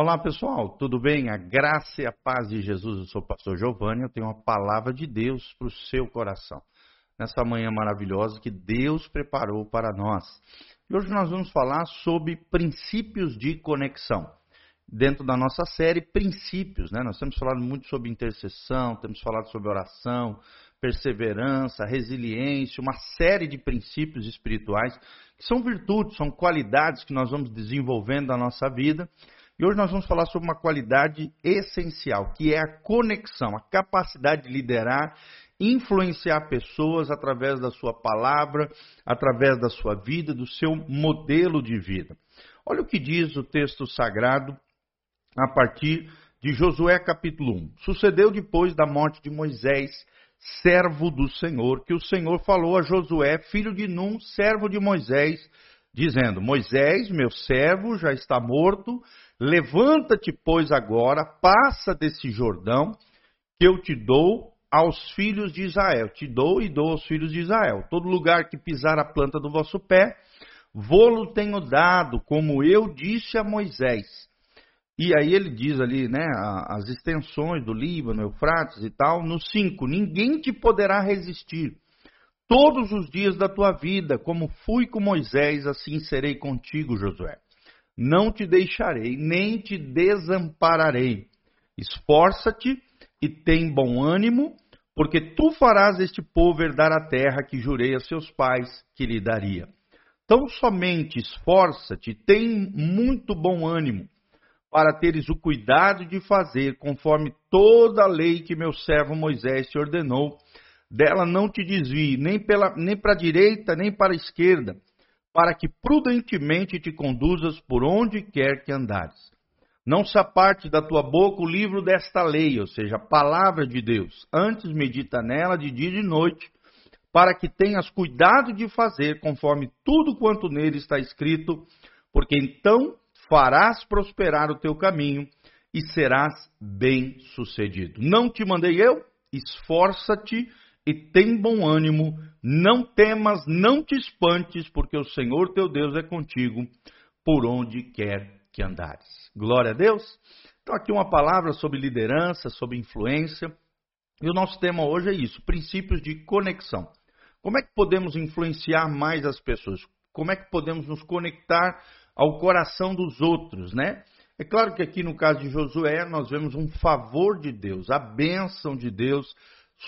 Olá pessoal, tudo bem? A graça e a paz de Jesus, eu sou o pastor Giovanni, eu tenho uma palavra de Deus para o seu coração. Nessa manhã maravilhosa que Deus preparou para nós. E hoje nós vamos falar sobre princípios de conexão. Dentro da nossa série Princípios, né? Nós temos falado muito sobre intercessão, temos falado sobre oração, perseverança, resiliência, uma série de princípios espirituais que são virtudes, são qualidades que nós vamos desenvolvendo na nossa vida e hoje nós vamos falar sobre uma qualidade essencial, que é a conexão, a capacidade de liderar, influenciar pessoas através da sua palavra, através da sua vida, do seu modelo de vida. Olha o que diz o texto sagrado a partir de Josué capítulo 1. Sucedeu depois da morte de Moisés, servo do Senhor, que o Senhor falou a Josué, filho de Num, servo de Moisés, dizendo: Moisés, meu servo, já está morto Levanta-te, pois, agora, passa desse Jordão, que eu te dou aos filhos de Israel. Te dou e dou aos filhos de Israel. Todo lugar que pisar a planta do vosso pé, vou-lo tenho dado, como eu disse a Moisés. E aí ele diz ali, né, as extensões do Líbano, Eufrates e tal, no 5, ninguém te poderá resistir. Todos os dias da tua vida, como fui com Moisés, assim serei contigo, Josué não te deixarei, nem te desampararei. Esforça-te e tem bom ânimo, porque tu farás este povo herdar a terra que jurei a seus pais que lhe daria. Tão somente esforça-te, tem muito bom ânimo, para teres o cuidado de fazer conforme toda a lei que meu servo Moisés te ordenou. Dela não te desvie, nem, pela, nem para a direita, nem para a esquerda, para que prudentemente te conduzas por onde quer que andares. Não se aparte da tua boca o livro desta lei, ou seja, a palavra de Deus. Antes medita nela de dia e de noite, para que tenhas cuidado de fazer conforme tudo quanto nele está escrito, porque então farás prosperar o teu caminho e serás bem-sucedido. Não te mandei eu? Esforça-te e tem bom ânimo, não temas, não te espantes, porque o Senhor teu Deus é contigo por onde quer que andares. Glória a Deus. Então, aqui uma palavra sobre liderança, sobre influência. E o nosso tema hoje é isso: princípios de conexão. Como é que podemos influenciar mais as pessoas? Como é que podemos nos conectar ao coração dos outros, né? É claro que aqui no caso de Josué, nós vemos um favor de Deus, a bênção de Deus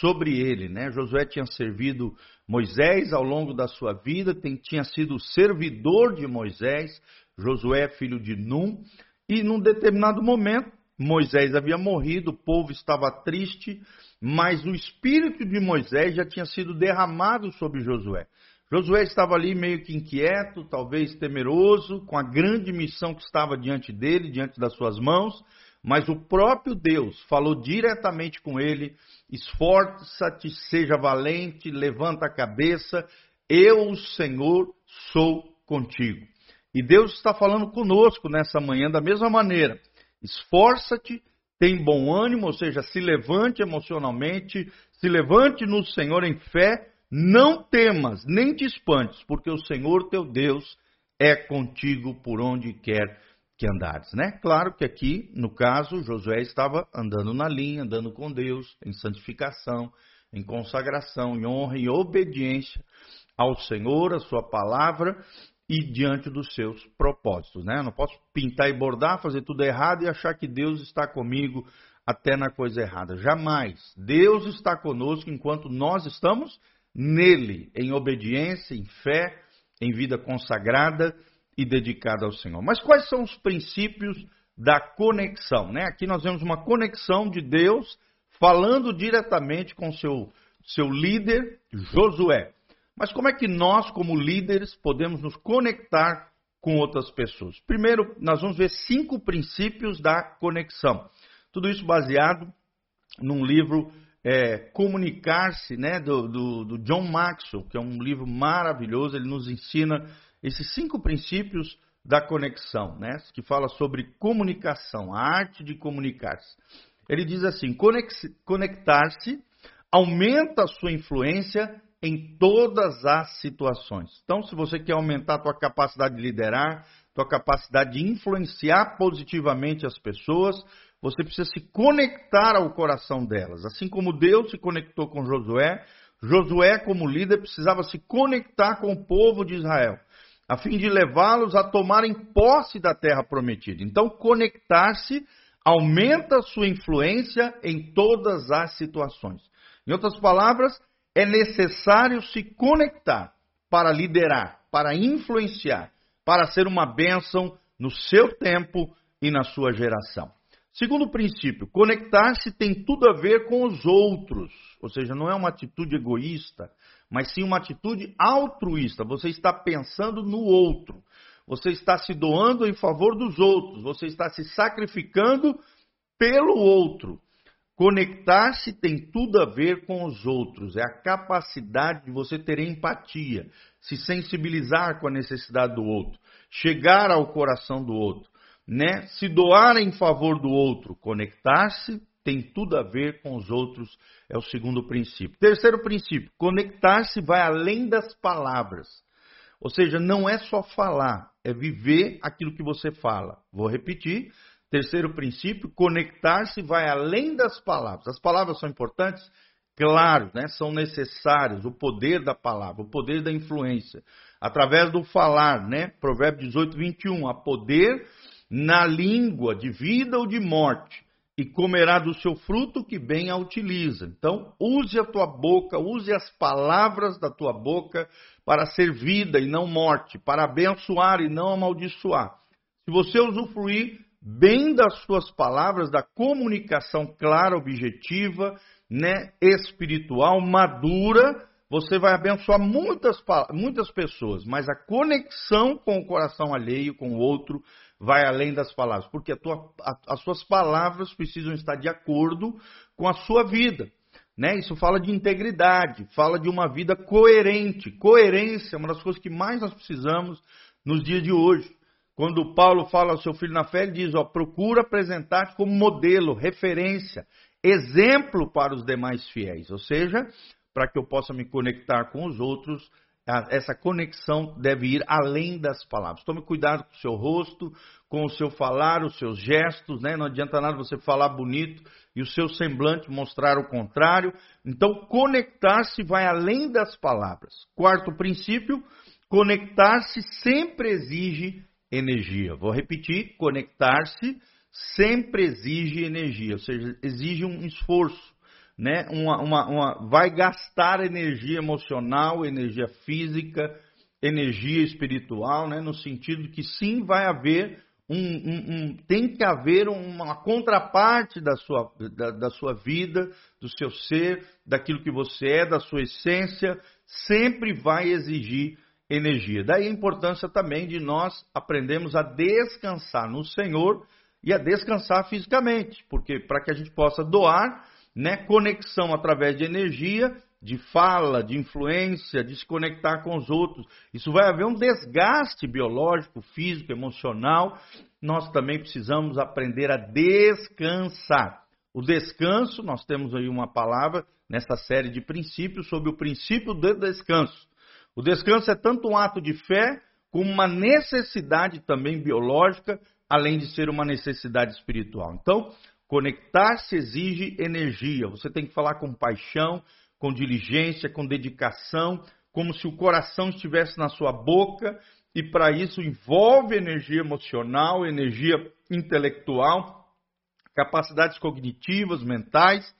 sobre ele. Né? Josué tinha servido Moisés ao longo da sua vida, tinha sido servidor de Moisés, Josué, filho de Num, e num determinado momento, Moisés havia morrido, o povo estava triste, mas o espírito de Moisés já tinha sido derramado sobre Josué. Josué estava ali meio que inquieto, talvez temeroso, com a grande missão que estava diante dele, diante das suas mãos, mas o próprio Deus falou diretamente com ele: esforça-te, seja valente, levanta a cabeça, eu, o Senhor, sou contigo. E Deus está falando conosco nessa manhã da mesma maneira. Esforça-te, tem bom ânimo, ou seja, se levante emocionalmente, se levante no Senhor em fé, não temas, nem te espantes, porque o Senhor teu Deus é contigo por onde quer que andares, né? Claro que aqui, no caso, Josué estava andando na linha, andando com Deus, em santificação, em consagração, em honra e obediência ao Senhor, a sua palavra e diante dos seus propósitos, né? Eu não posso pintar e bordar, fazer tudo errado e achar que Deus está comigo até na coisa errada. Jamais. Deus está conosco enquanto nós estamos nele, em obediência, em fé, em vida consagrada e dedicada ao Senhor. Mas quais são os princípios da conexão? Né? Aqui nós vemos uma conexão de Deus falando diretamente com seu, seu líder Josué. Mas como é que nós, como líderes, podemos nos conectar com outras pessoas? Primeiro, nós vamos ver cinco princípios da conexão. Tudo isso baseado num livro é, Comunicar-se, né, do, do, do John Maxwell, que é um livro maravilhoso. Ele nos ensina esses cinco princípios da conexão, né? que fala sobre comunicação, a arte de comunicar-se. Ele diz assim: conectar-se aumenta a sua influência em todas as situações. Então, se você quer aumentar a tua capacidade de liderar, tua capacidade de influenciar positivamente as pessoas, você precisa se conectar ao coração delas. Assim como Deus se conectou com Josué, Josué, como líder, precisava se conectar com o povo de Israel, a fim de levá-los a tomarem posse da terra prometida. Então, conectar-se aumenta sua influência em todas as situações. Em outras palavras, é necessário se conectar para liderar, para influenciar, para ser uma bênção no seu tempo e na sua geração. Segundo princípio, conectar-se tem tudo a ver com os outros, ou seja, não é uma atitude egoísta, mas sim uma atitude altruísta. Você está pensando no outro, você está se doando em favor dos outros, você está se sacrificando pelo outro. Conectar-se tem tudo a ver com os outros, é a capacidade de você ter empatia, se sensibilizar com a necessidade do outro, chegar ao coração do outro né? Se doar em favor do outro, conectar-se tem tudo a ver com os outros, é o segundo princípio. Terceiro princípio, conectar-se vai além das palavras. Ou seja, não é só falar, é viver aquilo que você fala. Vou repetir. Terceiro princípio, conectar-se vai além das palavras. As palavras são importantes? Claro, né? são necessárias. O poder da palavra, o poder da influência. Através do falar, né? Provérbio 18, 21. Há poder na língua de vida ou de morte, e comerá do seu fruto que bem a utiliza. Então, use a tua boca, use as palavras da tua boca para ser vida e não morte, para abençoar e não amaldiçoar. Se você usufruir bem das suas palavras, da comunicação clara, objetiva, né, espiritual, madura, você vai abençoar muitas, muitas pessoas, mas a conexão com o coração alheio, com o outro, vai além das palavras, porque tua, a, as suas palavras precisam estar de acordo com a sua vida. Né? Isso fala de integridade, fala de uma vida coerente. Coerência é uma das coisas que mais nós precisamos nos dias de hoje. Quando Paulo fala ao seu filho na fé, ele diz: ó, procura apresentar-te como modelo, referência, exemplo para os demais fiéis. Ou seja, para que eu possa me conectar com os outros essa conexão deve ir além das palavras. Tome cuidado com o seu rosto, com o seu falar, os seus gestos, né? Não adianta nada você falar bonito e o seu semblante mostrar o contrário. Então, conectar-se vai além das palavras. Quarto princípio, conectar-se sempre exige energia. Vou repetir: conectar-se sempre exige energia, ou seja, exige um esforço né, uma, uma, uma, vai gastar energia emocional, energia física, energia espiritual, né, no sentido que sim vai haver um, um, um, tem que haver uma contraparte da sua, da, da sua vida, do seu ser, daquilo que você é, da sua essência, sempre vai exigir energia. Daí a importância também de nós aprendermos a descansar no Senhor e a descansar fisicamente, porque para que a gente possa doar né, conexão através de energia, de fala, de influência, de se conectar com os outros. Isso vai haver um desgaste biológico, físico, emocional. Nós também precisamos aprender a descansar. O descanso, nós temos aí uma palavra nessa série de princípios sobre o princípio do descanso. O descanso é tanto um ato de fé como uma necessidade também biológica, além de ser uma necessidade espiritual. Então, Conectar-se exige energia. Você tem que falar com paixão, com diligência, com dedicação, como se o coração estivesse na sua boca, e para isso envolve energia emocional, energia intelectual, capacidades cognitivas, mentais.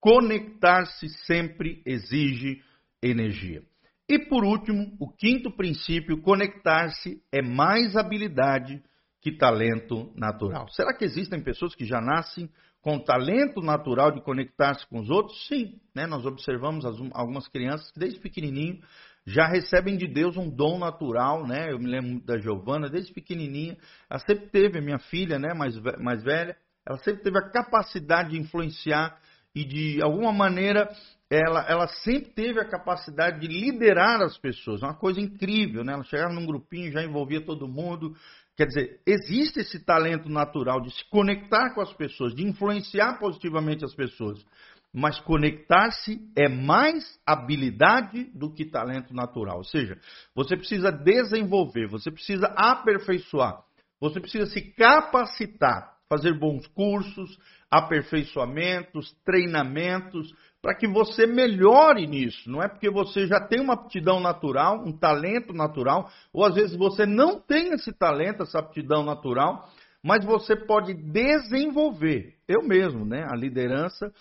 Conectar-se sempre exige energia. E por último, o quinto princípio, conectar-se é mais habilidade que talento natural. Será que existem pessoas que já nascem com talento natural de conectar-se com os outros? Sim, né? nós observamos as, algumas crianças que desde pequenininho já recebem de Deus um dom natural, né? Eu me lembro da Giovana, desde pequenininha, ela sempre teve, minha filha, né, mais, mais velha, ela sempre teve a capacidade de influenciar e de alguma maneira ela, ela sempre teve a capacidade de liderar as pessoas, uma coisa incrível, né? Ela chegava num grupinho, já envolvia todo mundo, Quer dizer, existe esse talento natural de se conectar com as pessoas, de influenciar positivamente as pessoas. mas conectar-se é mais habilidade do que talento natural. Ou seja, você precisa desenvolver, você precisa aperfeiçoar, você precisa se capacitar, fazer bons cursos, aperfeiçoamentos, treinamentos, para que você melhore nisso. Não é porque você já tem uma aptidão natural, um talento natural, ou às vezes você não tem esse talento, essa aptidão natural, mas você pode desenvolver. Eu mesmo, né? A liderança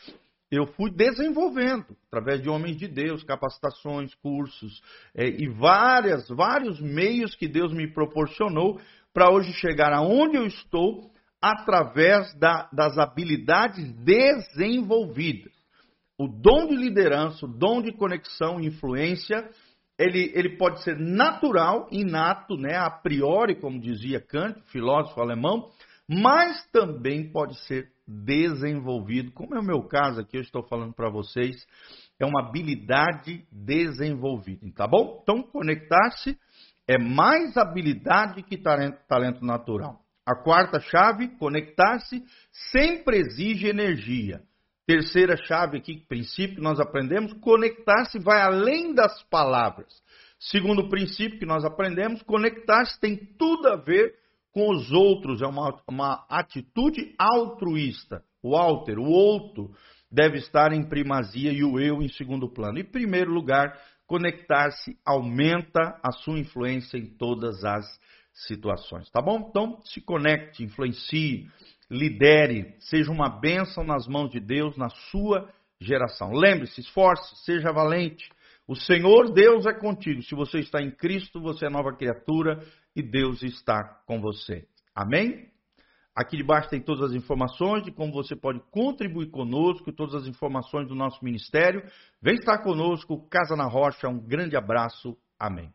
eu fui desenvolvendo através de homens de Deus, capacitações, cursos é, e várias, vários meios que Deus me proporcionou para hoje chegar aonde eu estou através da, das habilidades desenvolvidas. O dom de liderança, o dom de conexão influência, ele, ele pode ser natural, inato, né, a priori, como dizia Kant, filósofo alemão, mas também pode ser desenvolvido, como é o meu caso aqui, eu estou falando para vocês, é uma habilidade desenvolvida, tá bom? Então, conectar-se é mais habilidade que talento, talento natural. A quarta chave, conectar-se, sempre exige energia. Terceira chave aqui, princípio que nós aprendemos, conectar-se vai além das palavras. Segundo princípio que nós aprendemos, conectar-se tem tudo a ver com os outros, é uma, uma atitude altruísta. O alter, o outro, deve estar em primazia e o eu em segundo plano. Em primeiro lugar, conectar-se aumenta a sua influência em todas as situações, tá bom? Então, se conecte, influencie, lidere, seja uma bênção nas mãos de Deus na sua geração. Lembre-se, esforce, seja valente. O Senhor Deus é contigo. Se você está em Cristo, você é nova criatura e Deus está com você. Amém? Aqui debaixo tem todas as informações de como você pode contribuir conosco, todas as informações do nosso ministério. Vem estar conosco, Casa na Rocha. Um grande abraço. Amém.